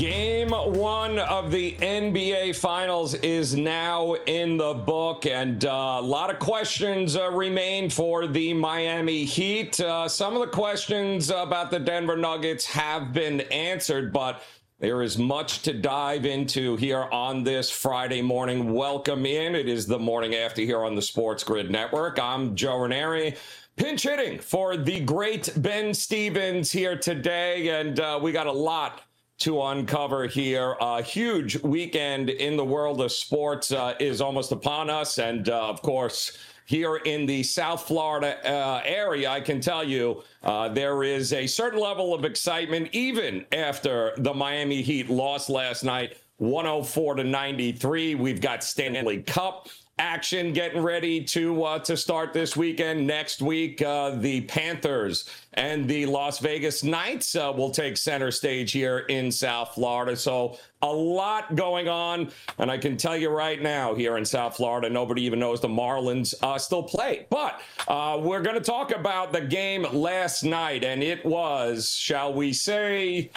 Game one of the NBA Finals is now in the book, and uh, a lot of questions uh, remain for the Miami Heat. Uh, some of the questions about the Denver Nuggets have been answered, but there is much to dive into here on this Friday morning. Welcome in. It is the morning after here on the Sports Grid Network. I'm Joe Ranieri pinch hitting for the great Ben Stevens here today, and uh, we got a lot to uncover here. A huge weekend in the world of sports uh, is almost upon us. And uh, of course, here in the South Florida uh, area, I can tell you uh, there is a certain level of excitement even after the Miami Heat lost last night. 104 to 93. We've got Stanley Cup action getting ready to uh, to start this weekend. Next week, uh, the Panthers and the Las Vegas Knights uh, will take center stage here in South Florida. So a lot going on, and I can tell you right now, here in South Florida, nobody even knows the Marlins uh, still play. But uh, we're going to talk about the game last night, and it was, shall we say,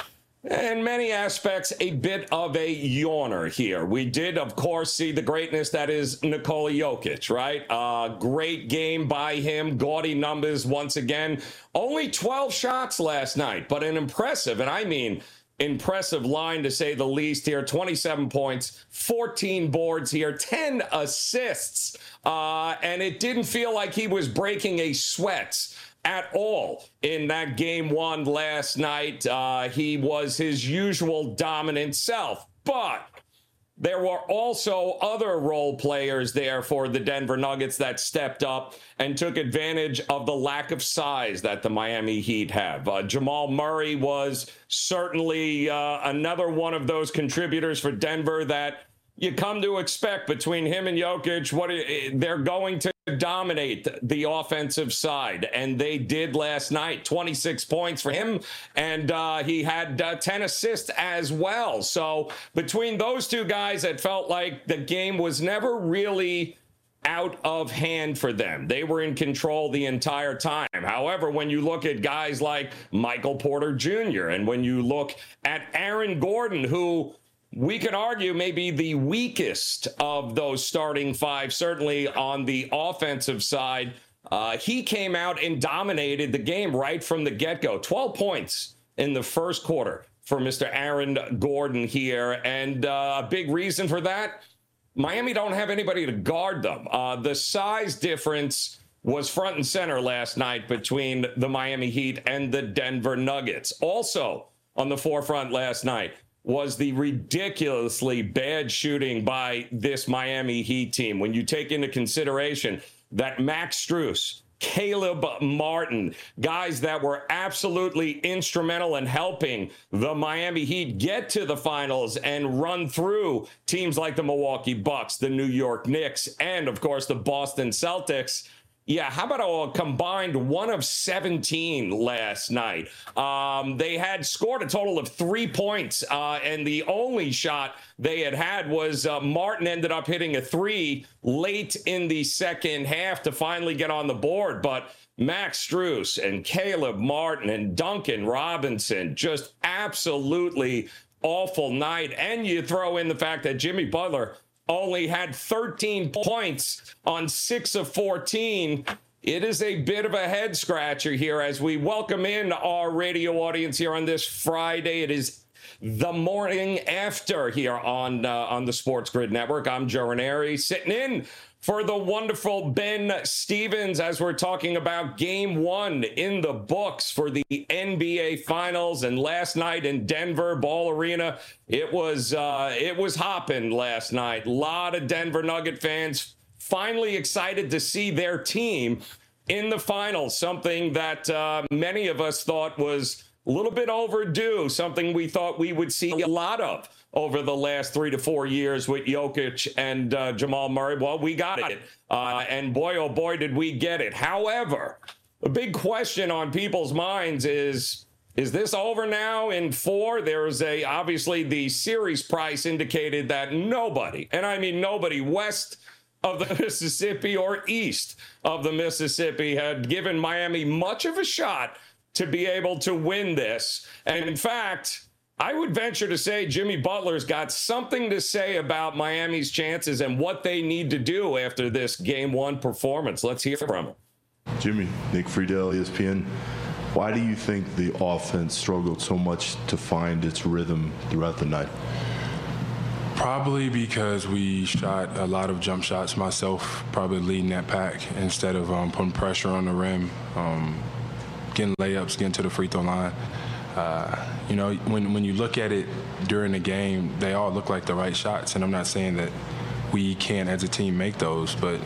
in many aspects, a bit of a yawner here. We did, of course, see the greatness that is Nikola Jokic, right? Uh, great game by him, gaudy numbers once again. Only 12 shots last night, but an impressive, and I mean, impressive line to say the least here 27 points 14 boards here 10 assists uh, and it didn't feel like he was breaking a sweat at all in that game one last night. Uh, he was his usual dominant self, but there were also other role players there for the Denver Nuggets that stepped up and took advantage of the lack of size that the Miami Heat have. Uh, Jamal Murray was certainly uh, another one of those contributors for Denver that you come to expect between him and Jokic. What they're going to dominate the offensive side, and they did last night. 26 points for him, and uh, he had uh, 10 assists as well. So between those two guys, it felt like the game was never really out of hand for them. They were in control the entire time. However, when you look at guys like Michael Porter Jr., and when you look at Aaron Gordon, who we could argue maybe the weakest of those starting five, certainly on the offensive side. Uh, he came out and dominated the game right from the get go. 12 points in the first quarter for Mr. Aaron Gordon here. And uh, a big reason for that Miami don't have anybody to guard them. Uh, the size difference was front and center last night between the Miami Heat and the Denver Nuggets. Also on the forefront last night, was the ridiculously bad shooting by this Miami Heat team. When you take into consideration that Max Strus, Caleb Martin, guys that were absolutely instrumental in helping the Miami Heat get to the finals and run through teams like the Milwaukee Bucks, the New York Knicks, and of course the Boston Celtics. Yeah, how about a combined one of 17 last night? Um, they had scored a total of three points, uh, and the only shot they had had was uh, Martin ended up hitting a three late in the second half to finally get on the board. But Max Strus and Caleb Martin and Duncan Robinson just absolutely awful night. And you throw in the fact that Jimmy Butler only had 13 points on six of 14. It is a bit of a head scratcher here as we welcome in our radio audience here on this Friday. It is the morning after here on uh, on the Sports Grid Network. I'm Joe Ranieri sitting in for the wonderful Ben Stevens as we're talking about game one in the books for the NBA Finals. And last night in Denver Ball Arena, it was uh, it was hopping last night. A lot of Denver Nugget fans finally excited to see their team in the finals, something that uh, many of us thought was a little bit overdue, something we thought we would see a lot of over the last three to four years with Jokic and uh, Jamal Murray. Well, we got it. Uh, and boy, oh boy, did we get it. However, a big question on people's minds is is this over now in four? There's a obviously the series price indicated that nobody, and I mean nobody, west of the Mississippi or east of the Mississippi had given Miami much of a shot to be able to win this. And in fact, I would venture to say Jimmy Butler's got something to say about Miami's chances and what they need to do after this game one performance. Let's hear from him. Jimmy, Nick Friedell, ESPN. Why do you think the offense struggled so much to find its rhythm throughout the night? Probably because we shot a lot of jump shots myself, probably leading that pack instead of um, putting pressure on the rim, um, getting layups, getting to the free throw line. Uh, you know, when, when you look at it during the game, they all look like the right shots. And I'm not saying that we can't, as a team, make those, but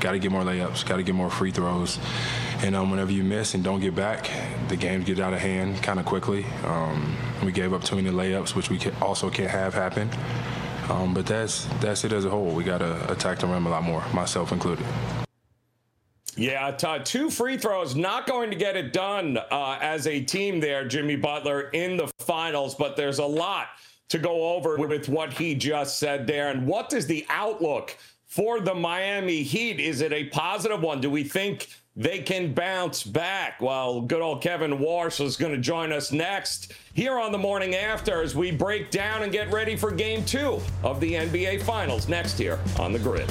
got to get more layups, got to get more free throws. And um, whenever you miss and don't get back, the games get out of hand kind of quickly. Um, we gave up too many layups, which we also can't have happen. Um, but that's that's it as a whole. We got to attack the rim a lot more, myself included. Yeah, two free throws, not going to get it done uh, as a team there, Jimmy Butler, in the finals, but there's a lot to go over with what he just said there. And what does the outlook for the Miami Heat? Is it a positive one? Do we think they can bounce back? Well, good old Kevin Walsh is going to join us next here on the morning after as we break down and get ready for game two of the NBA Finals next here on the grid.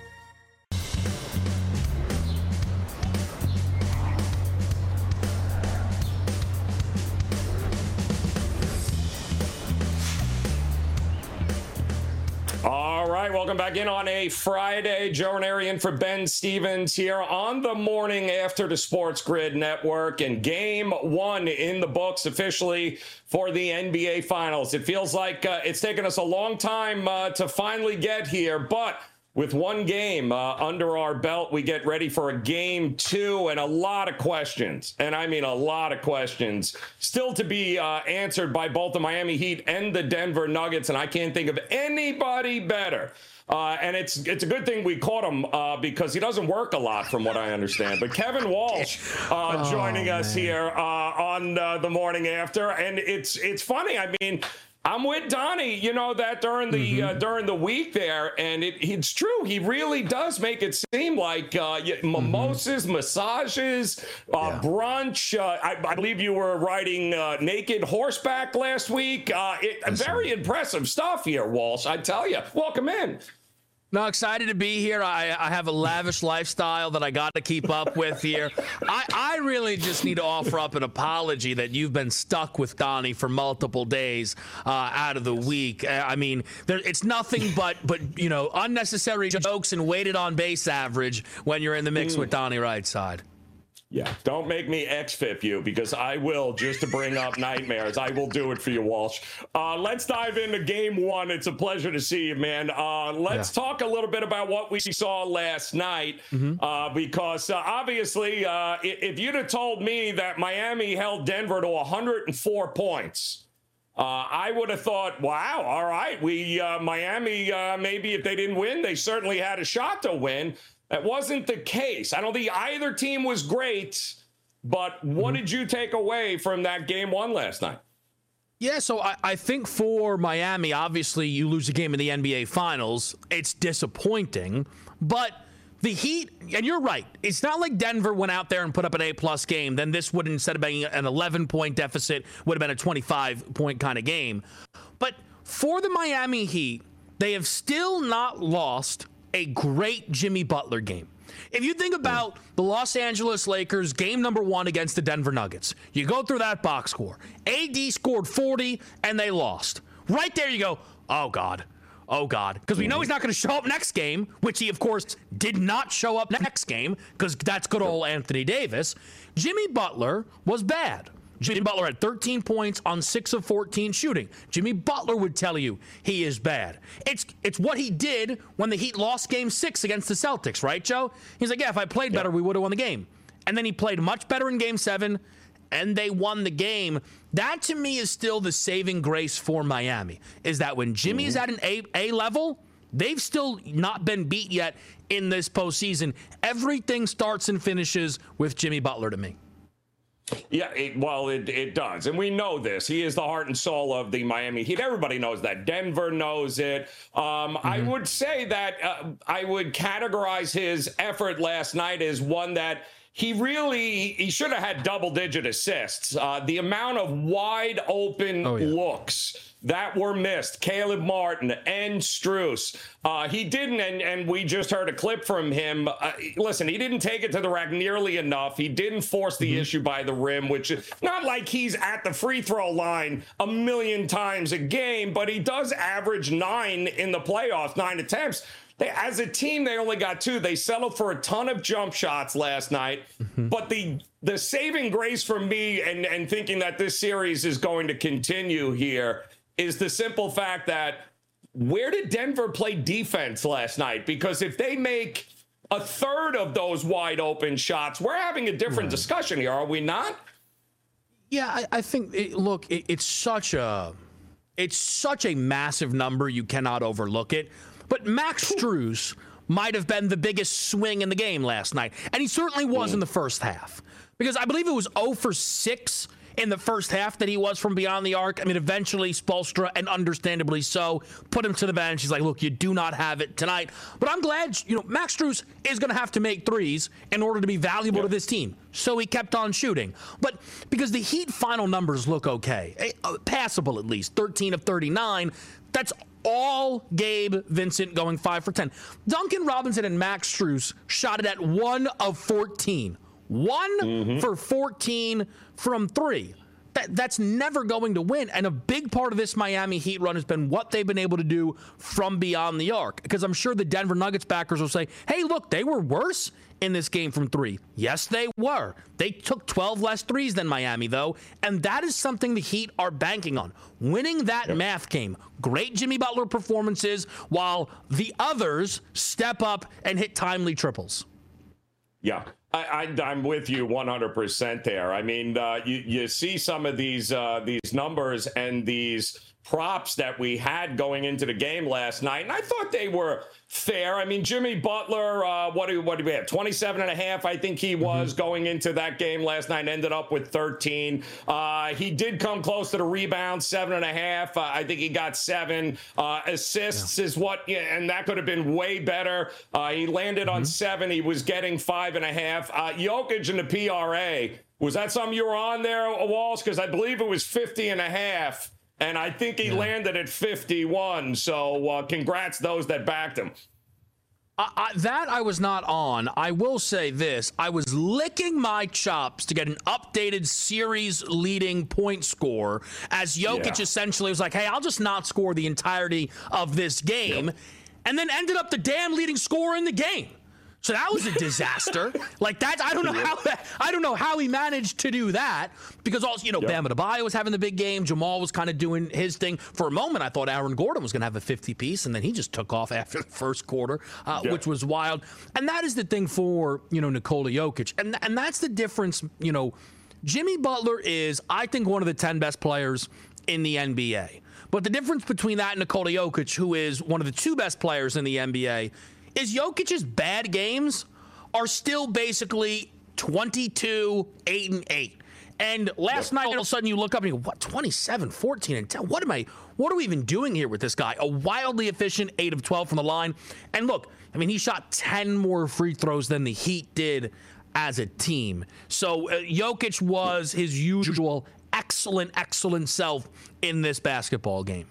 welcome back in on a Friday. Joe Ranieri in for Ben Stevens here on the morning after the Sports Grid Network and game one in the books officially for the NBA Finals. It feels like uh, it's taken us a long time uh, to finally get here, but with one game uh, under our belt, we get ready for a game two and a lot of questions. And I mean, a lot of questions still to be uh, answered by both the Miami Heat and the Denver Nuggets. And I can't think of anybody better. Uh, and it's it's a good thing we caught him uh, because he doesn't work a lot, from what I understand. But Kevin Walsh uh, oh, joining us here uh, on the morning after, and it's it's funny. I mean, I'm with Donnie, you know that during the mm-hmm. uh, during the week there, and it, it's true. He really does make it seem like uh, mm-hmm. mimosas, mm-hmm. massages, uh, yeah. brunch. Uh, I, I, believe you were riding uh, naked horseback last week. Uh, it, very impressive stuff here, Walsh. I tell you. Welcome in. No, excited to be here. I, I have a lavish lifestyle that I got to keep up with here. I, I really just need to offer up an apology that you've been stuck with Donnie for multiple days uh, out of the week. Uh, I mean, there, it's nothing but but you know unnecessary jokes and weighted on base average when you're in the mix mm. with Donnie Rightside. Yeah, don't make me XFIP you because I will just to bring up nightmares. I will do it for you, Walsh. Uh, let's dive into game one. It's a pleasure to see you, man. Uh, let's yeah. talk a little bit about what we saw last night mm-hmm. uh, because uh, obviously, uh, if you'd have told me that Miami held Denver to 104 points, uh, I would have thought, wow, all right, we Miami maybe if they didn't win, they certainly had a shot to win. That wasn't the case. I don't think either team was great, but what mm-hmm. did you take away from that game one last night? Yeah, so I, I, think for Miami, obviously you lose a game in the NBA Finals. It's disappointing, but the Heat, and you're right, it's not like Denver went out there and put up an A plus game. Then this would, instead of being an 11 point deficit, would have been a 25 point kind of game. But for the Miami Heat, they have still not lost a great Jimmy Butler game. If you think about the Los Angeles Lakers game number one against the Denver Nuggets, you go through that box score. AD scored 40 and they lost. Right there, you go, oh God, oh God. Because we know he's not going to show up next game, which he, of course, did not show up next game because that's good old Anthony Davis. Jimmy Butler was bad. Jimmy Butler had 13 points on 6 of 14 shooting. Jimmy Butler would tell you he is bad. It's it's what he did when the Heat lost game 6 against the Celtics, right, Joe? He's like, "Yeah, if I played better, we would have won the game." And then he played much better in game 7 and they won the game. That to me is still the saving grace for Miami. Is that when Jimmy is mm-hmm. at an A, A level, they've still not been beat yet in this postseason. Everything starts and finishes with Jimmy Butler to me. Yeah, it, well, it, it does. And we know this. He is the heart and soul of the Miami Heat. Everybody knows that. Denver knows it. Um, mm-hmm. I would say that uh, I would categorize his effort last night as one that he really he should have had double digit assists. Uh, the amount of wide open oh, yeah. looks that were missed. Caleb Martin and Strus. Uh, he didn't, and, and we just heard a clip from him. Uh, listen, he didn't take it to the rack nearly enough. He didn't force the mm-hmm. issue by the rim, which is not like he's at the free throw line a million times a game, but he does average nine in the playoffs, nine attempts. They, as a team, they only got two. They settled for a ton of jump shots last night, mm-hmm. but the the saving grace for me and and thinking that this series is going to continue here is the simple fact that where did Denver play defense last night? Because if they make a third of those wide open shots, we're having a different right. discussion here, are we not? Yeah, I, I think. It, look, it, it's such a, it's such a massive number. You cannot overlook it. But Max Strus might have been the biggest swing in the game last night, and he certainly was mm. in the first half because I believe it was 0 for 6 in the first half that he was from beyond the arc. I mean, eventually Spoelstra, and understandably so, put him to the bench. He's like, look, you do not have it tonight. But I'm glad, you know, Max Strus is going to have to make threes in order to be valuable yep. to this team. So he kept on shooting. But because the Heat final numbers look okay, eh, uh, passable at least, 13 of 39, that's all Gabe Vincent going 5 for 10. Duncan Robinson and Max Strus shot it at 1 of 14. One mm-hmm. for 14 from three. That, that's never going to win. And a big part of this Miami Heat run has been what they've been able to do from beyond the arc. Because I'm sure the Denver Nuggets backers will say, hey, look, they were worse in this game from three. Yes, they were. They took 12 less threes than Miami, though. And that is something the Heat are banking on. Winning that yep. math game. Great Jimmy Butler performances while the others step up and hit timely triples. Yeah. I, am with you 100% there. I mean, uh, you, you see some of these uh, these numbers and these props that we had going into the game last night, and I thought they were fair. I mean, Jimmy Butler, uh, what do what do we have? 27 and a half, I think he was mm-hmm. going into that game last night. Ended up with 13. Uh, he did come close to the rebound, seven and a half. Uh, I think he got seven uh, assists, yeah. is what, and that could have been way better. Uh, he landed mm-hmm. on seven. He was getting five and a half. Uh, Jokic in the PRA. Was that something you were on there, Walsh? Because I believe it was 50 and a half and I think he yeah. landed at 51. So uh, congrats those that backed him. I, that I was not on. I will say this: I was licking my chops to get an updated series leading point score, as Jokic yeah. essentially was like, "Hey, I'll just not score the entirety of this game," yep. and then ended up the damn leading scorer in the game. So that was a disaster. like that, I don't know how I don't know how he managed to do that because also, you know, yep. Bam Adebayo was having the big game. Jamal was kind of doing his thing. For a moment, I thought Aaron Gordon was going to have a 50 piece, and then he just took off after the first quarter, uh, yep. which was wild. And that is the thing for you know Nikola Jokic, and and that's the difference. You know, Jimmy Butler is, I think, one of the 10 best players in the NBA. But the difference between that and Nikola Jokic, who is one of the two best players in the NBA, is Jokic's bad games are still basically 22, 8, and 8. And last night, all of a sudden, you look up and you go, what, 27, 14, and 10? What am I, what are we even doing here with this guy? A wildly efficient 8 of 12 from the line. And look, I mean, he shot 10 more free throws than the Heat did as a team. So uh, Jokic was his usual excellent, excellent self in this basketball game.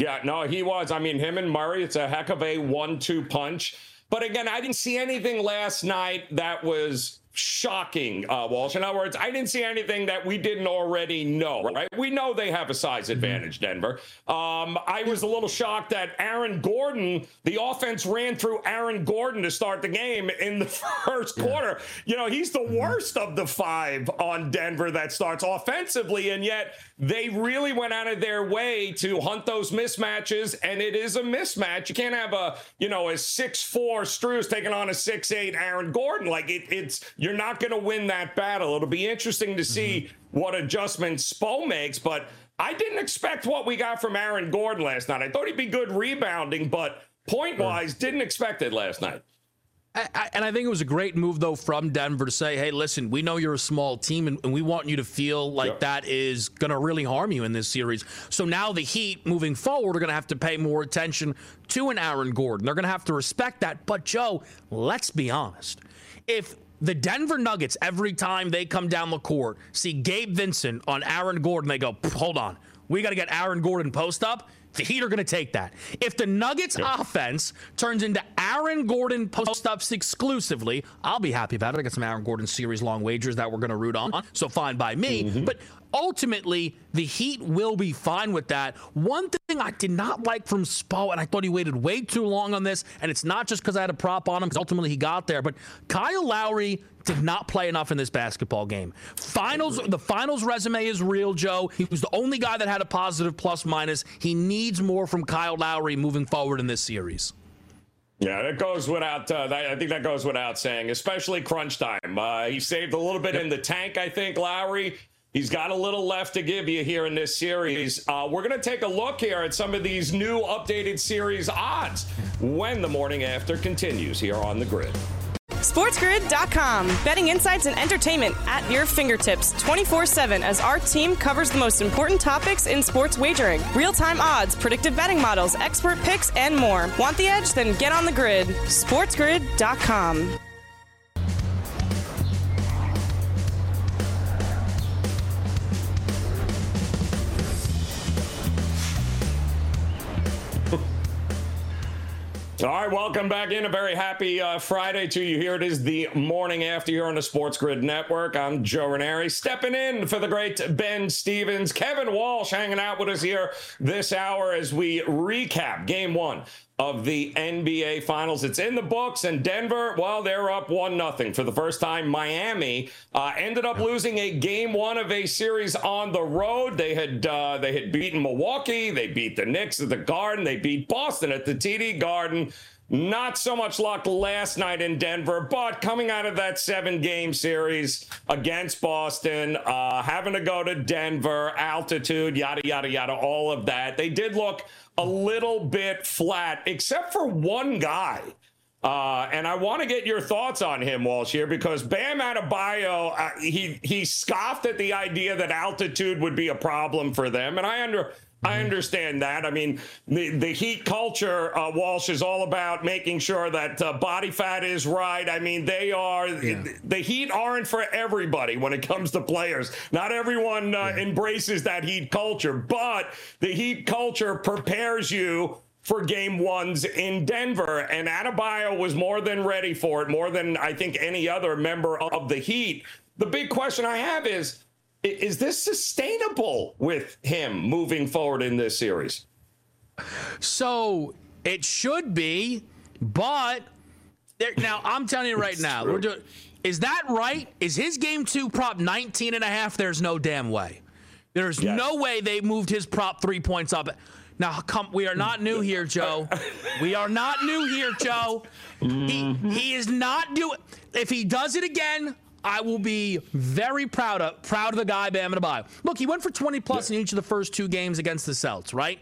Yeah, no, he was. I mean, him and Murray, it's a heck of a one two punch. But again, I didn't see anything last night that was shocking, uh, Walsh. In other words, I didn't see anything that we didn't already know, right? We know they have a size mm-hmm. advantage, Denver. Um, I was a little shocked that Aaron Gordon, the offense ran through Aaron Gordon to start the game in the first quarter. You know, he's the mm-hmm. worst of the five on Denver that starts offensively, and yet they really went out of their way to hunt those mismatches, and it is a mismatch. You can't have a, you know, a six-four Strus taking on a six-eight Aaron Gordon. Like it, it's you're not going to win that battle. It'll be interesting to see mm-hmm. what adjustments Spo makes, but I didn't expect what we got from Aaron Gordon last night. I thought he'd be good rebounding, but point wise, didn't expect it last night. I, and I think it was a great move, though, from Denver to say, hey, listen, we know you're a small team and, and we want you to feel like yep. that is going to really harm you in this series. So now the Heat moving forward are going to have to pay more attention to an Aaron Gordon. They're going to have to respect that. But, Joe, let's be honest. If the Denver Nuggets, every time they come down the court, see Gabe Vincent on Aaron Gordon, they go, hold on, we got to get Aaron Gordon post up. The Heat are going to take that. If the Nuggets yeah. offense turns into Aaron Gordon post ups exclusively, I'll be happy about it. I got some Aaron Gordon series long wagers that we're going to root on, so fine by me. Mm-hmm. But ultimately, the Heat will be fine with that. One thing I did not like from Spo, and I thought he waited way too long on this, and it's not just because I had a prop on him, because ultimately he got there, but Kyle Lowry did not play enough in this basketball game. Finals, the finals resume is real, Joe. He was the only guy that had a positive plus minus. He needs more from Kyle Lowry moving forward in this series. Yeah, that goes without. Uh, that, I think that goes without saying, especially crunch time. Uh, he saved a little bit yep. in the tank, I think. Lowry, He's got a little left to give you here in this series. Uh, we're going to take a look here at some of these new updated series odds when the morning after continues here on the grid. SportsGrid.com. Betting insights and entertainment at your fingertips 24 7 as our team covers the most important topics in sports wagering real time odds, predictive betting models, expert picks, and more. Want the edge? Then get on the grid. SportsGrid.com. All right, welcome back in. A very happy uh, Friday to you. Here it is the morning after here on the Sports Grid Network. I'm Joe Ranieri, stepping in for the great Ben Stevens. Kevin Walsh hanging out with us here this hour as we recap game one of the NBA Finals. It's in the books, and Denver, well, they're up one nothing for the first time. Miami uh, ended up losing a game one of a series on the road. They had uh, they had beaten Milwaukee, they beat the Knicks at the Garden, they beat Boston at the TD Garden. Not so much luck last night in Denver, but coming out of that seven game series against Boston, uh, having to go to Denver, altitude, yada, yada, yada, all of that. They did look a little bit flat, except for one guy. Uh, and I want to get your thoughts on him, Walsh, here, because Bam Adebayo, uh, he he scoffed at the idea that altitude would be a problem for them, and I under I understand that. I mean, the, the Heat culture, uh, Walsh, is all about making sure that uh, body fat is right. I mean, they are, yeah. the Heat aren't for everybody when it comes to players. Not everyone uh, yeah. embraces that Heat culture, but the Heat culture prepares you for game ones in Denver. And Adebayo was more than ready for it, more than I think any other member of the Heat. The big question I have is, is this sustainable with him moving forward in this series? So it should be, but there, now I'm telling you right now, we're doing. Is that right? Is his game two prop 19 and a half? There's no damn way. There's yes. no way they moved his prop three points up. Now, come, we are not new here, Joe. We are not new here, Joe. He, he is not doing. If he does it again, I will be very proud of proud of the guy Bam Adebayo. Look, he went for 20 plus yeah. in each of the first two games against the Celts, right?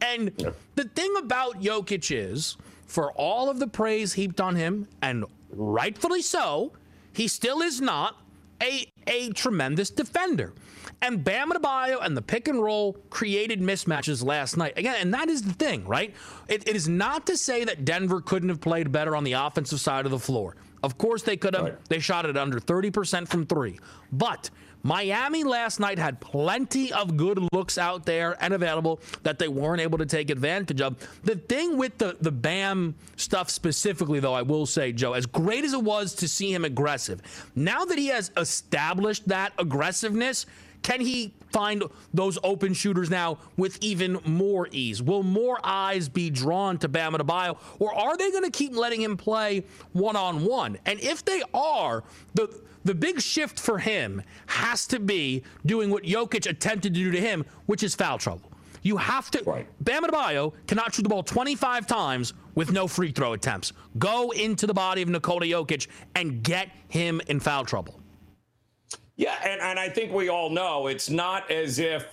And yeah. the thing about Jokic is, for all of the praise heaped on him, and rightfully so, he still is not a, a tremendous defender. And Bam Adebayo and the pick and roll created mismatches last night. Again, and that is the thing, right? It, it is not to say that Denver couldn't have played better on the offensive side of the floor. Of course, they could have. Right. They shot it under 30% from three. But Miami last night had plenty of good looks out there and available that they weren't able to take advantage of. The thing with the, the Bam stuff specifically, though, I will say, Joe, as great as it was to see him aggressive, now that he has established that aggressiveness, can he find those open shooters now with even more ease? Will more eyes be drawn to Bam Adebayo, or are they going to keep letting him play one on one? And if they are, the the big shift for him has to be doing what Jokic attempted to do to him, which is foul trouble. You have to. Right. Bam Adebayo cannot shoot the ball 25 times with no free throw attempts. Go into the body of Nikola Jokic and get him in foul trouble. Yeah, and, and I think we all know it's not as if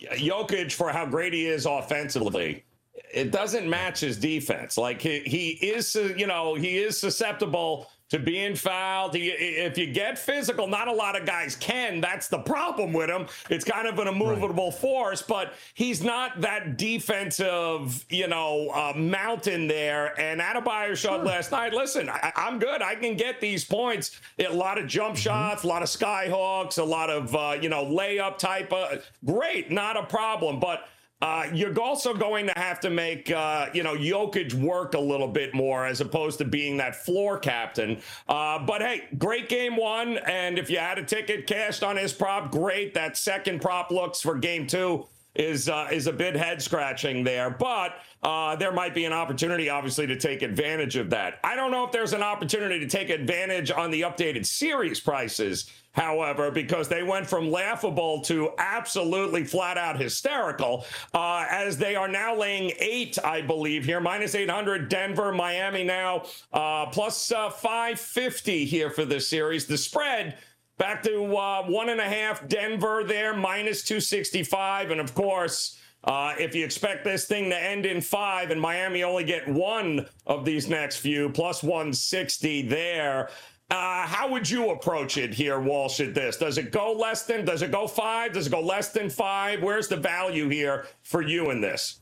Jokic, for how great he is offensively, it doesn't match his defense. Like he, he is, you know, he is susceptible to being fouled. if you get physical, not a lot of guys can. That's the problem with him. It's kind of an immovable right. force, but he's not that defensive, you know, uh, mountain there. And Adebayo showed sure. last night. Listen, I, am good. I can get these points. A lot of jump mm-hmm. shots, a lot of skyhooks, a lot of uh, you know layup type. Of, great, not a problem, but uh, you're also going to have to make, uh, you know, Jokic work a little bit more as opposed to being that floor captain. Uh, but hey, great game one. And if you had a ticket cashed on his prop, great. That second prop looks for game two is uh, is a bit head scratching there, but uh, there might be an opportunity, obviously, to take advantage of that. I don't know if there's an opportunity to take advantage on the updated series prices however, because they went from laughable to absolutely flat out hysterical, uh, as they are now laying eight, I believe, here, minus 800, Denver, Miami now, uh, plus, uh, 550 here for this series. The spread. Back to uh, one and a half, Denver there, minus 265. And of course, uh, if you expect this thing to end in five and Miami only get one of these next few, plus 160 there, uh, how would you approach it here, Walsh, at this? Does it go less than, does it go five? Does it go less than five? Where's the value here for you in this?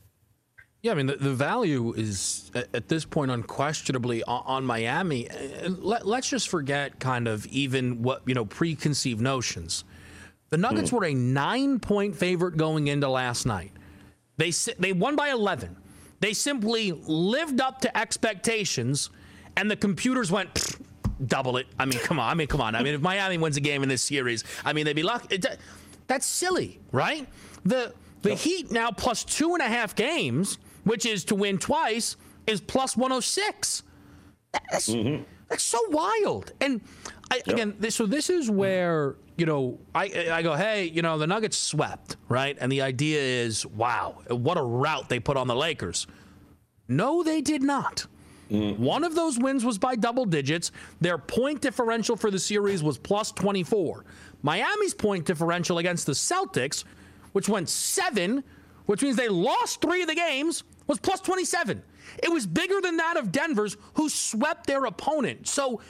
Yeah, I mean, the, the value is at this point unquestionably on, on Miami. Let, us just forget kind of even what, you know, preconceived notions. The Nuggets mm. were a nine point favorite going into last night. They, they won by 11. They simply lived up to expectations, and the computers went, double it. I mean, come on. I mean, come on. I mean, if Miami wins a game in this series, I mean, they'd be lucky. It, that's silly, right? The the yep. Heat now plus two and a half games, which is to win twice, is plus 106. That's, mm-hmm. that's so wild. And I, yep. again, this, so this is where you know I I go, hey, you know, the Nuggets swept, right? And the idea is, wow, what a rout they put on the Lakers. No, they did not. Mm. One of those wins was by double digits. Their point differential for the series was plus 24. Miami's point differential against the Celtics, which went seven, which means they lost three of the games, was plus 27. It was bigger than that of Denver's, who swept their opponent. So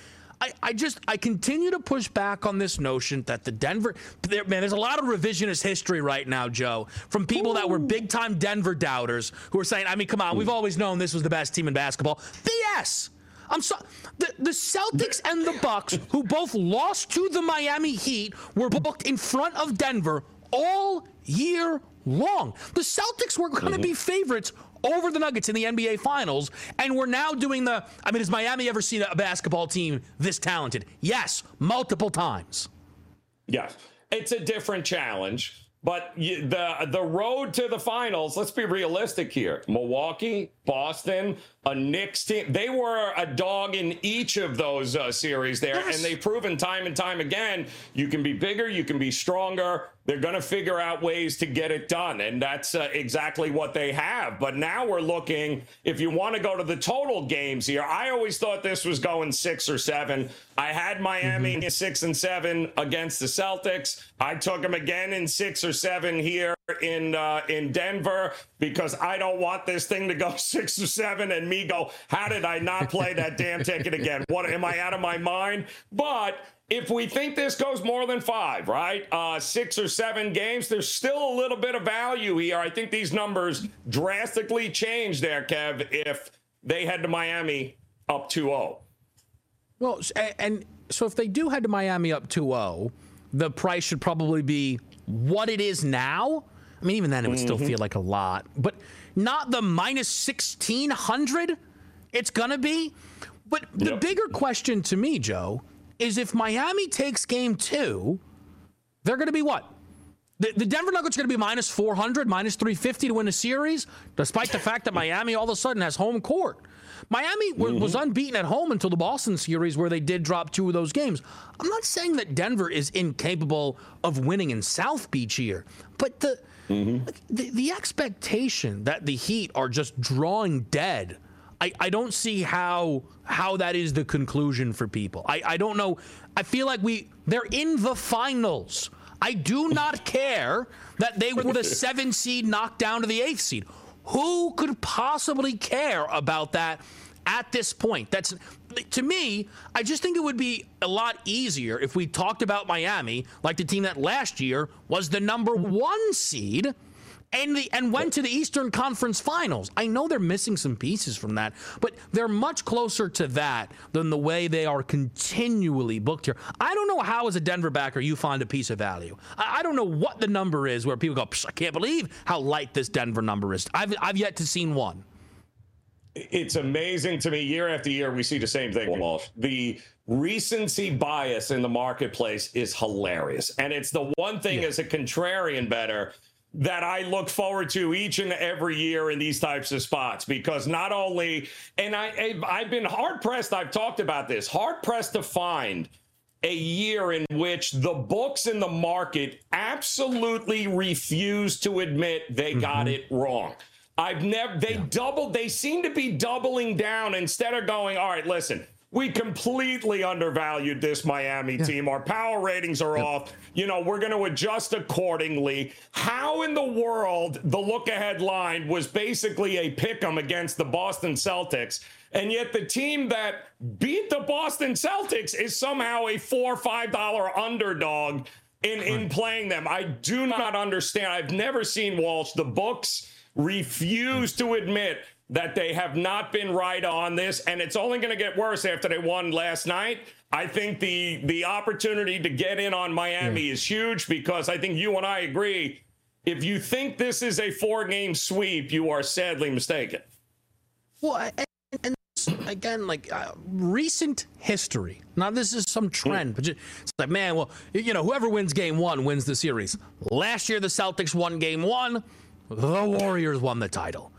I, I just I continue to push back on this notion that the Denver there, man, there's a lot of revisionist history right now, Joe, from people Ooh. that were big time Denver doubters who are saying, I mean, come on, we've always known this was the best team in basketball. BS. I'm sorry. The, the Celtics and the Bucks, who both lost to the Miami Heat, were booked in front of Denver all year long. The Celtics were going to mm-hmm. be favorites over the Nuggets in the NBA Finals, and we're now doing the. I mean, has Miami ever seen a basketball team this talented? Yes, multiple times. Yes, it's a different challenge. But the the road to the finals, let's be realistic here. Milwaukee, Boston, a Knicks team, they were a dog in each of those uh, series there. Yes. And they've proven time and time again you can be bigger, you can be stronger, they're going to figure out ways to get it done. And that's uh, exactly what they have. But now we're looking, if you want to go to the total games here, I always thought this was going six or seven. I had Miami mm-hmm. six and seven against the Celtics. I took them again in six or seven here in uh, in Denver because I don't want this thing to go six or seven and me go, how did I not play that damn ticket again? What am I out of my mind? But if we think this goes more than five, right? Uh, six or seven games, there's still a little bit of value here. I think these numbers drastically change there, Kev, if they head to Miami up 2 0. Well, and so if they do head to Miami up 2 0, the price should probably be what it is now. I mean, even then, it would still mm-hmm. feel like a lot, but not the minus 1600 it's going to be. But the Yep. bigger question to me, Joe, is if Miami takes game two, they're going to be what? The, the Denver Nuggets are going to be minus 400, minus 350 to win a series, despite the fact that Miami all of a sudden has home court. Miami wa- was mm-hmm. unbeaten at home until the Boston series, where they did drop two of those games. I'm not saying that Denver is incapable of winning in South Beach here, but the Mm-hmm. like, the, the expectation that the Heat are just drawing dead, I, I don't see how how that is the conclusion for people. I, I don't know. I feel like we they're in the finals. I do not care that they were the seven seed knocked down to the eighth seed. Who could possibly care about that at this point? That's to me, I just think it would be a lot easier if we talked about Miami like the team that last year was the number one seed and the and went to the Eastern Conference Finals. I know they're missing some pieces from that, but they're much closer to that than the way they are continually booked here. I don't know how, as a Denver backer, you find a piece of value. I, I don't know what the number is where people go, "Psh, I can't believe how light this Denver number is. I've I've yet to seen one. It's amazing to me year after year we see the same thing. Walsh the recency bias in the marketplace is hilarious. And it's the one thing as a contrarian bettor that I look forward to each and every year in these types of spots because not only and I I've- I've been hard pressed I've talked about this hard pressed to find a year in which the books in the market absolutely refuse to admit they got mm-hmm. it wrong. I've never, they doubled, they seem to be doubling down instead of going, all right, listen, we completely undervalued this Miami team. Our power ratings are off. You know, we're going to adjust accordingly. How in the world the look ahead line was basically a pick 'em against the Boston Celtics? And yet the team that beat the Boston Celtics is somehow a four or five dollar underdog in, in playing them. I do not understand. I've never seen Walsh. The books refuse to admit that they have not been right on this, and it's only going to get worse after they won last night. I think the the opportunity to get in on Miami is huge because I think you and I agree. If you think this is a four game sweep, you are sadly mistaken. Well, and, and again, like uh, recent history. Now, this is some trend, but ju- it's like, man, well, you know, whoever wins game one wins the series. Last year, the Celtics won game one, the Warriors won the title.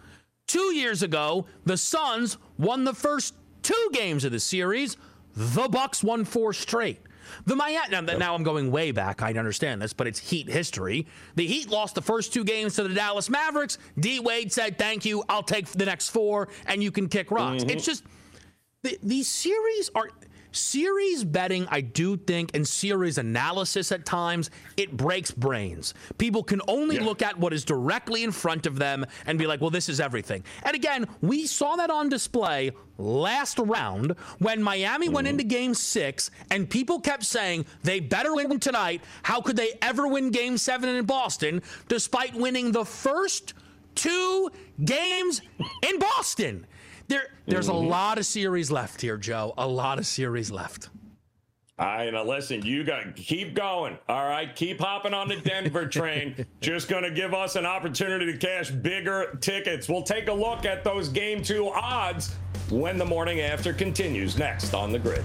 Two years ago, the Suns won the first two games of the series. The Bucks won four straight. The Miami. Now, now I'm going way back. I understand this, but it's Heat history. The Heat lost the first two games to the Dallas Mavericks. D Wade said, "Thank you. I'll take the next four, and you can kick rocks." Mm-hmm. It's just the, these series are series betting i do think and series analysis at times it breaks brains. People can only look at what is directly in front of them and be like well this is everything. And again we saw that on display last round when miami went mm-hmm. into game six and people kept saying they better win tonight. How could they ever win game seven in boston despite winning the first two games in boston there, there's a mm-hmm. lot of series left here, Joe. A lot of series left. All right, now listen, you got keep going. All right, keep hopping on the Denver train. Just going to give us an opportunity to cash bigger tickets. We'll take a look at those game two odds when the morning after continues next on the grid.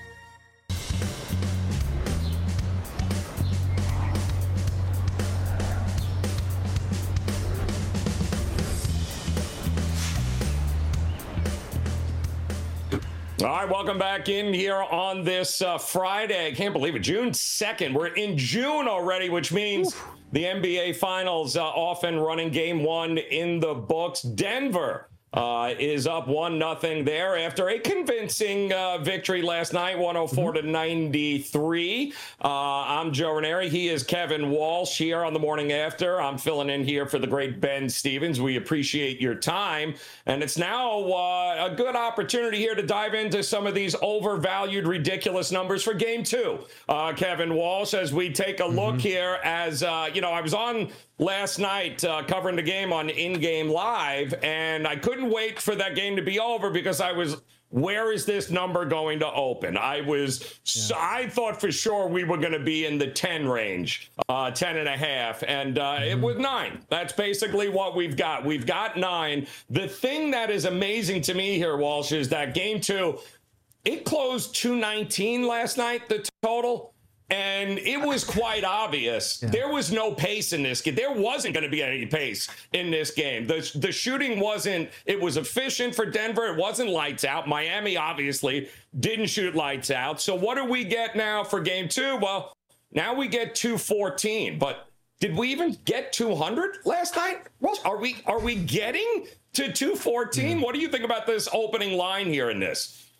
All right, welcome back in here on this uh, Friday. I can't believe it. June 2nd. We're in June already, which means the NBA Finals uh, off and running game one in the books. Denver uh, is up one nothing there after a convincing uh, victory last night, 104 mm-hmm. to 93. Uh, I'm Joe Ranieri. He is Kevin Walsh here on the morning after. I'm filling in here for the great Ben Stevens. We appreciate your time, and it's now uh, a good opportunity here to dive into some of these overvalued, ridiculous numbers for Game Two. Uh, Kevin Walsh, as we take a look mm-hmm. here, as uh, you know, I was on last night uh, covering the game on In Game Live, and I couldn't wait for that game to be over because I was. Where is this number going to open? I was, yeah. I thought for sure we were going to be in the 10 range, uh, 10 and a half, and uh, mm-hmm. it was nine. That's basically what we've got. We've got nine. The thing that is amazing to me here, Walsh, is that game two, it closed 219 last night, the total. And it was quite obvious yeah. there was no pace in this game. There wasn't going to be any pace in this game. The, the shooting wasn't, it was efficient for Denver. It wasn't lights out. Miami obviously didn't shoot lights out. So what do we get now for game two? Well, now we get 214. But did we even get 200 last night? Well, are we are we getting to 214? Mm. What do you think about this opening line here in this?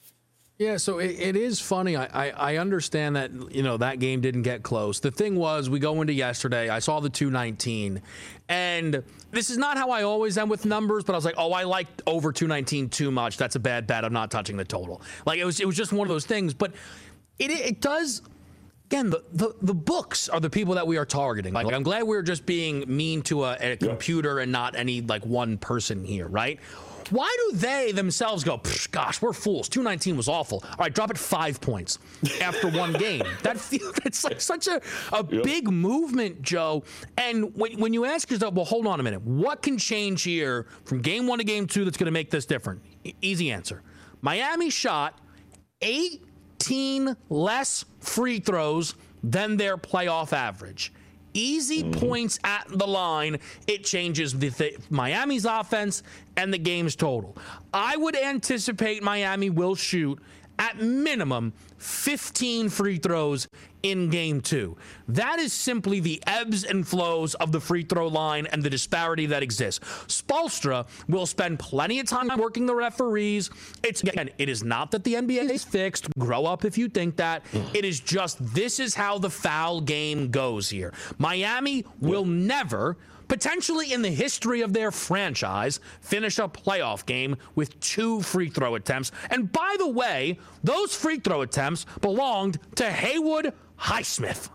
Yeah, so it, it is funny. I, I, I, understand that you know that game didn't get close. The thing was, we go into yesterday. I saw the 219, and this is not how I always am with numbers. But I was like, oh, I like over 219 too much. That's a bad bet. I'm not touching the total. Like it was it was just one of those things. But it it does. Again, the, the, the books are the people that we are targeting. Like, I'm glad we're just being mean to a, a computer and not any like one person here, right? Why do they themselves go, gosh, we're fools. 219 was awful. All right, drop it five points after one game. That feels, it's like such a, a yep. big movement, Joe. And when, when you ask yourself, well, hold on a minute, what can change here from game one to game two that's going to make this different? E- easy answer. Miami shot 18 less free throws than their playoff average easy mm-hmm. points at the line, it changes the th- Miami's offense and the game's total. I would anticipate Miami will shoot at minimum 15 free throws in game two. That is simply the ebbs and flows of the free throw line and the disparity that exists. Spoelstra will spend plenty of time working the referees. It's again, it is not that the NBA is fixed. Grow up if you think that. It is just this is how the foul game goes here. Miami will never potentially in the history of their franchise, finish a playoff game with two free throw attempts. And by the way, those free throw attempts belonged to Haywood Highsmith.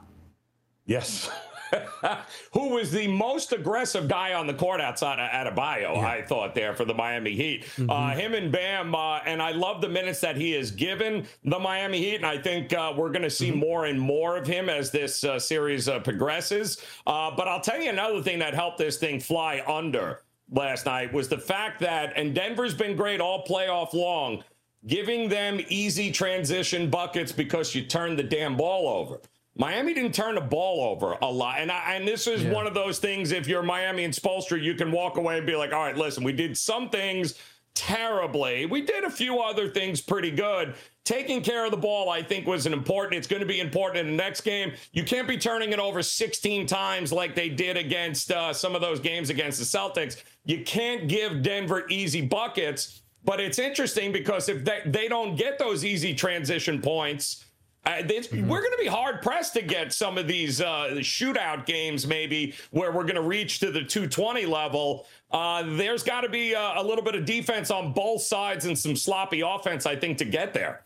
Yes. who was the most aggressive guy on the court outside of Adebayo, yeah. I thought, there for the Miami Heat. Mm-hmm. Uh, him and Bam, uh, and I love the minutes that he has given the Miami Heat, and I think uh, we're going to see mm-hmm. more and more of him as this uh, series uh, progresses. Uh, but I'll tell you another thing that helped this thing fly under last night was the fact that, and Denver's been great all playoff long, giving them easy transition buckets because you turn the damn ball over. Miami didn't turn the ball over a lot. And I, and this is yeah. one of those things, if you're Miami and Spoelstra, you can walk away and be like, all right, listen, we did some things terribly. We did a few other things pretty good. Taking care of the ball, I think, was an important. It's going to be important in the next game. You can't be turning it over 16 times like they did against uh, some of those games against the Celtics. You can't give Denver easy buckets. But it's interesting because if they, they don't get those easy transition points, uh, mm-hmm. We're going to be hard pressed to get some of these uh, shootout games, maybe where we're going to reach to the 220 level. Uh, there's got to be a, a little bit of defense on both sides and some sloppy offense, I think, to get there.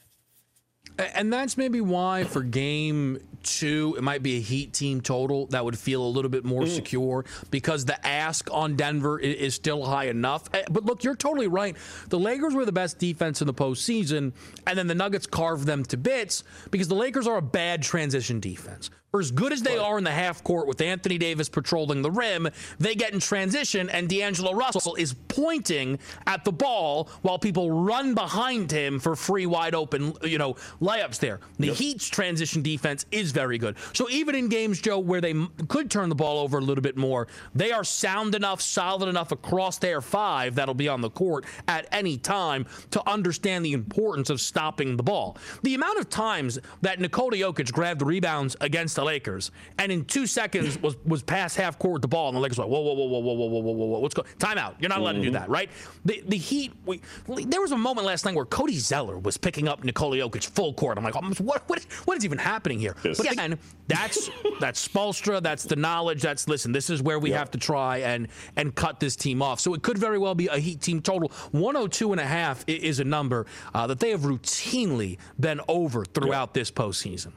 And that's maybe why for game two, it might be a Heat team total that would feel a little bit more mm. secure because the ask on Denver is, still high enough. Eh, but look, you're totally right. The Lakers were the best defense in the postseason, and then the Nuggets carved them to bits because the Lakers are a bad transition defense. For as good as they are in the half court with Anthony Davis patrolling the rim, they get in transition, and D'Angelo Russell is pointing at the ball while people run behind him for free, wide open, you know, layups there. The yep. Heat's transition defense is very good. So even in games, Joe, where they could turn the ball over a little bit more, they are sound enough, solid enough across their five that'll be on the court at any time to understand the importance of stopping the ball. The amount of times that Nikola Jokic grabbed rebounds against the Lakers, and in two seconds was was past half court with the ball, and the Lakers were like, whoa, whoa, whoa, whoa, whoa, whoa, whoa, whoa, whoa, what's going? Timeout. You're not allowed mm-hmm. to do that, right? The the Heat. We, there was a moment last night where Cody Zeller was picking up Nikola Jokic full court. I'm like, oh, what what what is even happening here? Yes. But again, that's that's Spoelstra. That's the knowledge. That's listen. This is where we yep. have to try and and cut this team off. So it could very well be a Heat team total. 102 and a half is a number uh, that they have routinely been over throughout yep. this postseason.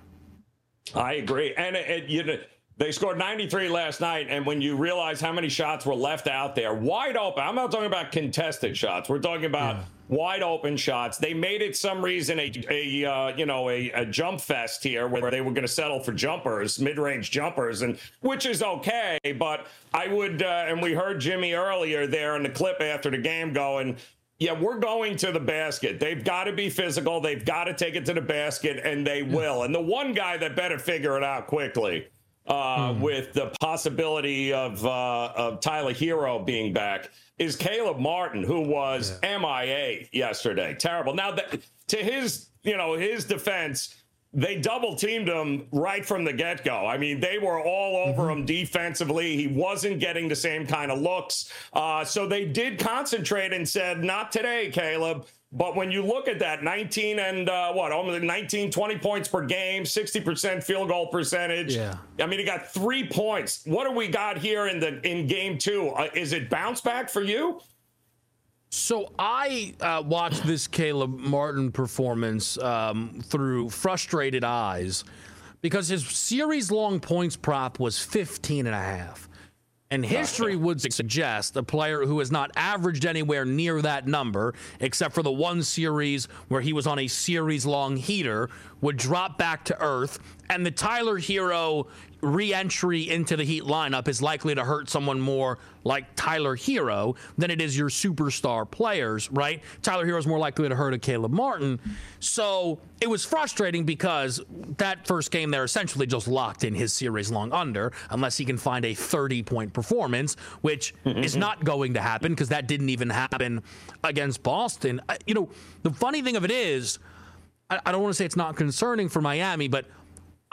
I agree, and it, it, you know. They scored 93 last night, and when you realize how many shots were left out there, wide open, I'm not talking about contested shots. We're talking about yeah. wide open shots. They made it some reason a, a uh, you know a, a, jump fest here where they were going to settle for jumpers, mid-range jumpers, and which is okay. But I would, uh, and we heard Jimmy earlier there in the clip after the game going, yeah, we're going to the basket. They've got to be physical. They've got to take it to the basket, and they will. And the one guy that better figure it out quickly uh, mm. with the possibility of uh, of Tyler Herro being back is Caleb Martin, who was yeah. MIA yesterday. Terrible. Now, that, to his you know his defense, they double teamed him right from the get go. I mean, they were all over mm-hmm. him defensively. He wasn't getting the same kind of looks. Uh, so they did concentrate and said, "Not today, Caleb." But when you look at that 19 and uh, what, almost 19, 20 points per game, 60% field goal percentage. Yeah. I mean, he got three points. What do we got here in the in game two? Uh, is it bounce back for you? So I uh, watched this Caleb Martin performance um, through frustrated eyes because his series long points prop was 15 and a half. And history would suggest a player who has not averaged anywhere near that number, except for the one series where he was on a series long heater, would drop back to earth. And the Tyler Herro re-entry into the Heat lineup is likely to hurt someone more like Tyler Herro than it is your superstar players, right? Tyler Herro is more likely to hurt a Caleb Martin. So it was frustrating because that first game there essentially just locked in his series long under unless he can find a 30 point performance, which is not going to happen because that didn't even happen against Boston. You know, the funny thing of it is, I don't want to say it's not concerning for Miami, but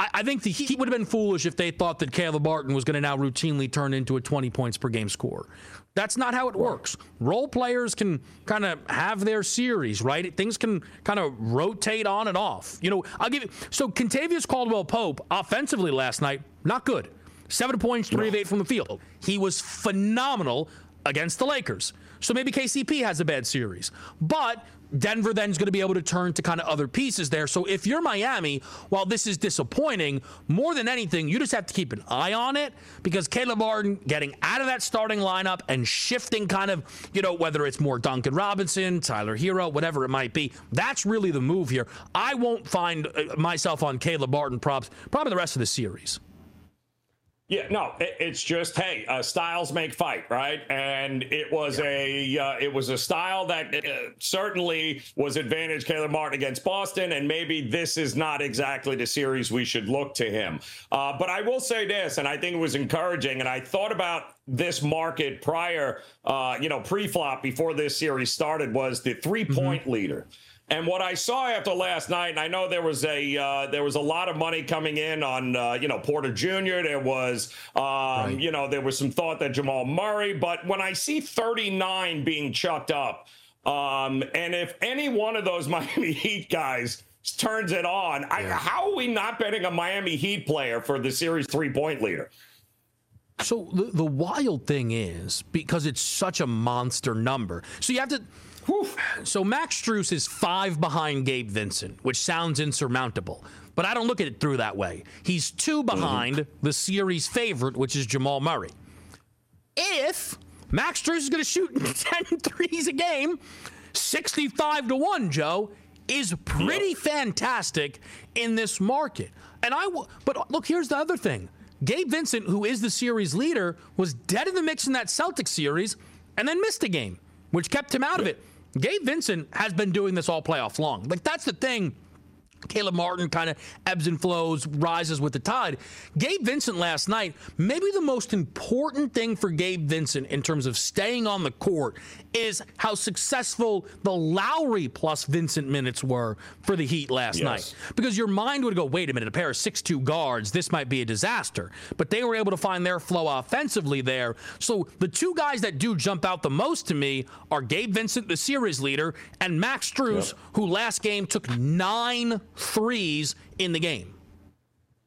I, I think the Heat would have been foolish if they thought that Caleb Martin was going to now routinely turn into a 20 points per game score. That's not how it works. Role players can kind of have their series, right? Things can kind of rotate on and off. You know, I'll give you. So Kentavious Caldwell Pope offensively last night, not good. Seven points, three of eight from the field. He was phenomenal against the Lakers. So maybe KCP has a bad series. But Denver then is going to be able to turn to kind of other pieces there. So if you're Miami, while this is disappointing, more than anything, you just have to keep an eye on it because Caleb Martin getting out of that starting lineup and shifting kind of, you know, whether it's more Duncan Robinson, Tyler Herro, whatever it might be, that's really the move here. I won't find uh, myself on Caleb Martin props probably the rest of the series. Yeah, no, it, it's just hey, uh, styles make fight, right? And it was yeah. a uh, it was a style that uh, certainly was advantage Caleb Martin against Boston, and maybe this is not exactly the series we should look to him. Uh, but I will say this, and I think it was encouraging, and I thought about this market prior, uh, you know, pre-flop before this series started was the three-point mm-hmm. leader. And what I saw after last night, and I know there was a uh, there was a lot of money coming in on uh, you know Porter Jr. There was um, right. you know there was some thought that Jamal Murray, but when I see 39 being chucked up, um, and if any one of those Miami Heat guys turns it on, yeah. I, how are we not betting a Miami Heat player for the series three point leader? So the, the wild thing is because it's such a monster number. So you have to Whew. So Max Strus is five behind Gabe Vincent, which sounds insurmountable. But I don't look at it through that way. He's two behind mm-hmm. the series favorite, which is Jamal Murray. If Max Strus is going to shoot 10 threes a game, 65 to 1, Joe, is pretty fantastic in this market. And I w- but look, here's the other thing. Gabe Vincent, who is the series leader, was dead in the mix in that Celtics series and then missed a game, which kept him out of it. Gabe Vincent has been doing this all playoff long. Like that's the thing Caleb Martin kind of ebbs and flows, rises with the tide. Gabe Vincent last night, maybe the most important thing for Gabe Vincent in terms of staying on the court is how successful the Lowry plus Vincent minutes were for the Heat last yes. night. Because your mind would go, wait a minute, a pair of six-two guards, this might be a disaster. But they were able to find their flow offensively there. So the two guys that do jump out the most to me are Gabe Vincent, the series leader, and Max Strus, yep. who last game took nine threes in the game.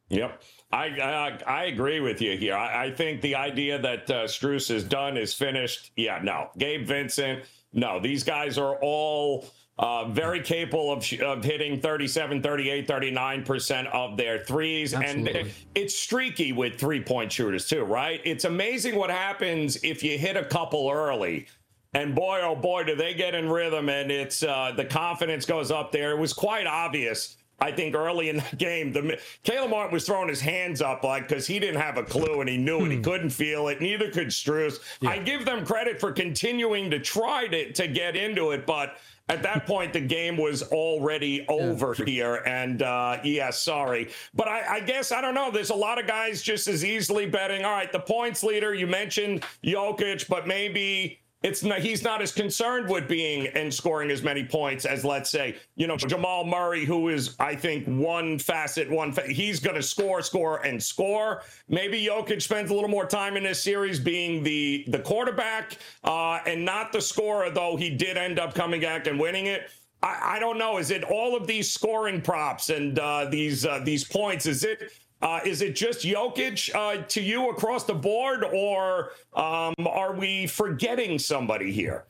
Yep. I, I, I agree with you here. I, I think the idea that uh, Strus is done is finished. Yeah, no. Gabe Vincent, no. These guys are all uh, very capable of, of hitting 37, 38, 39% of their threes. Absolutely. And it's streaky with three point shooters, too, right? It's amazing what happens if you hit a couple early. And boy, oh boy, do they get in rhythm, and it's uh, the confidence goes up there. It was quite obvious I think early in the game, the Caleb Martin was throwing his hands up like because he didn't have a clue and he knew it. He hmm. couldn't feel it. Neither could Strus. Yeah. I give them credit for continuing to try to to get into it, but at that point the game was already over yeah. here and uh yeah sorry but I, I, guess i don't know there's a lot of guys just as easily betting all right the points leader you mentioned Jokic but maybe it's not, he's not as concerned with being and scoring as many points as let's say you know Jamal Murray who is I think one facet one fa- he's going to score score and score. Maybe Jokic spends a little more time in this series being the the quarterback uh, and not the scorer though he did end up coming back and winning it. I, I don't know. Is it all of these scoring props and uh, these uh, these points? Is it uh, is it just Jokic uh, to you across the board, or um, are we forgetting somebody here?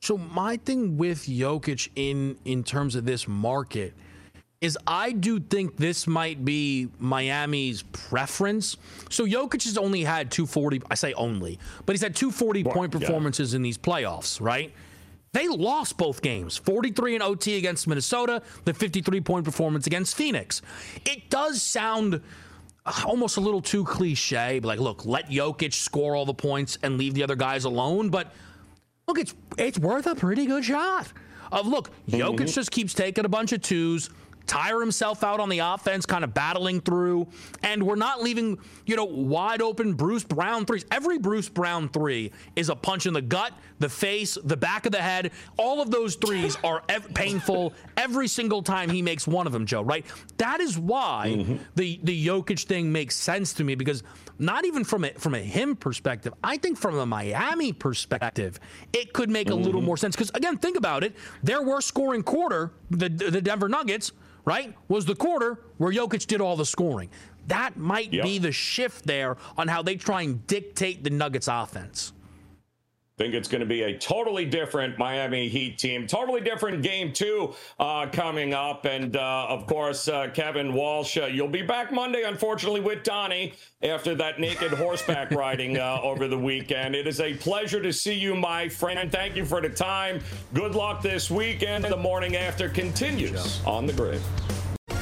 So my thing with Jokic in in terms of this market is I do think this might be Miami's preference. So Jokic has only had 240. I say only, but he's had 240 point performances yeah. in these playoffs, right? They lost both games 43 in OT against Minnesota, the 53 point performance against Phoenix. It does sound uh, almost a little too cliche, like, look, let Jokic score all the points and leave the other guys alone. But look, it's, it's worth a pretty good shot. Of look, Jokic mm-hmm. just keeps taking a bunch of twos tire himself out on the offense, kind of battling through. And we're not leaving, you know, wide open Bruce Brown threes. Every Bruce Brown three is a punch in the gut, the face, the back of the head. All of those threes are ev- painful every single time he makes one of them, Joe, right? That is why mm-hmm. the, the Jokic thing makes sense to me because not even from a, from a him perspective, I think from a Miami perspective, it could make mm-hmm. a little mm-hmm. more sense. Because again, think about it. Their worst scoring quarter, the, the Denver Nuggets, right, was the quarter where Jokic did all the scoring. That might yep. be the shift there on how they try and dictate the Nuggets offense think it's going to be a totally different Miami Heat team. Totally different game two uh, coming up. And uh, of course, uh, Kevin Walsh, uh, you'll be back Monday, unfortunately, with Donnie after that naked horseback riding uh, over the weekend. It is a pleasure to see you, my friend. And thank you for the time. Good luck this weekend. The morning after continues on the grid.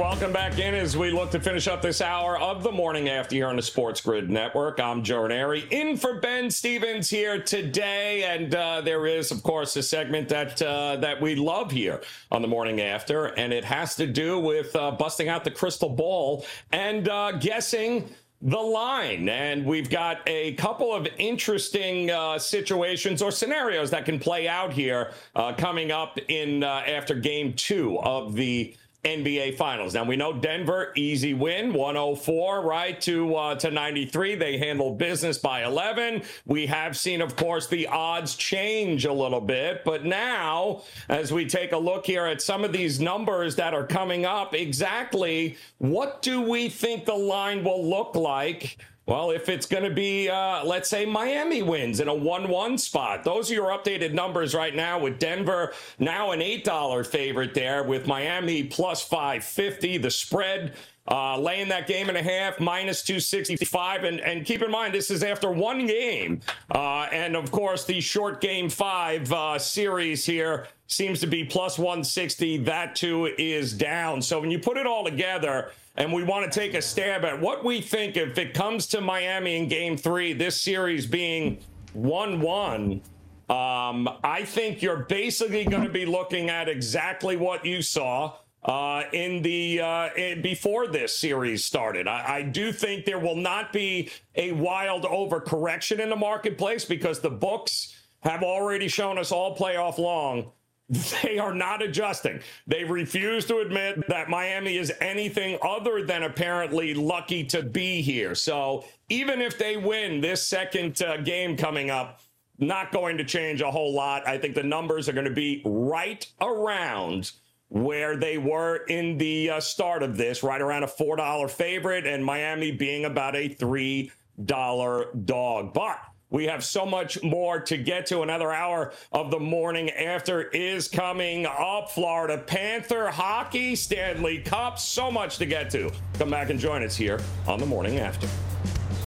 welcome back in as we look to finish up this hour of the morning after here on the Sports Grid Network. I'm Joe Ranieri, in for Ben Stevens here today, and uh, there is, of course, a segment that uh, that we love here on the morning after, and it has to do with uh, busting out the crystal ball and uh, guessing the line. And we've got a couple of interesting uh, situations or scenarios that can play out here uh, coming up in uh, after game two of the NBA Finals. Now we know Denver easy win, 104 right to uh, to 93. They handled business by 11. We have seen, of course, the odds change a little bit, but now as we take a look here at some of these numbers that are coming up, exactly what do we think the line will look like? Well, if it's going to be, uh, let's say, Miami wins in a 1 1 spot, those are your updated numbers right now with Denver now an $8 favorite there, with Miami plus 550. The spread uh, laying that game and a half, minus 265. And, and keep in mind, this is after one game. Uh, and of course, the short game five uh, series here seems to be plus 160. That too is down. So when you put it all together, and we want to take a stab at what we think if it comes to Miami in game three, this series being 1 1. Um, I think you're basically going to be looking at exactly what you saw uh, in the uh, in, before this series started. I, I, do think there will not be a wild overcorrection in the marketplace because the books have already shown us all playoff long. They are not adjusting. They refuse to admit that Miami is anything other than apparently lucky to be here. So even if they win this second uh, game coming up, not going to change a whole lot. I think the numbers are going to be right around where they were in the uh, start of this, right around a $4 favorite, and Miami being about a $3 dog. But we have so much more to get to. Another hour of the morning after is coming up. Florida Panther hockey, Stanley Cup, so much to get to. Come back and join us here on the morning after.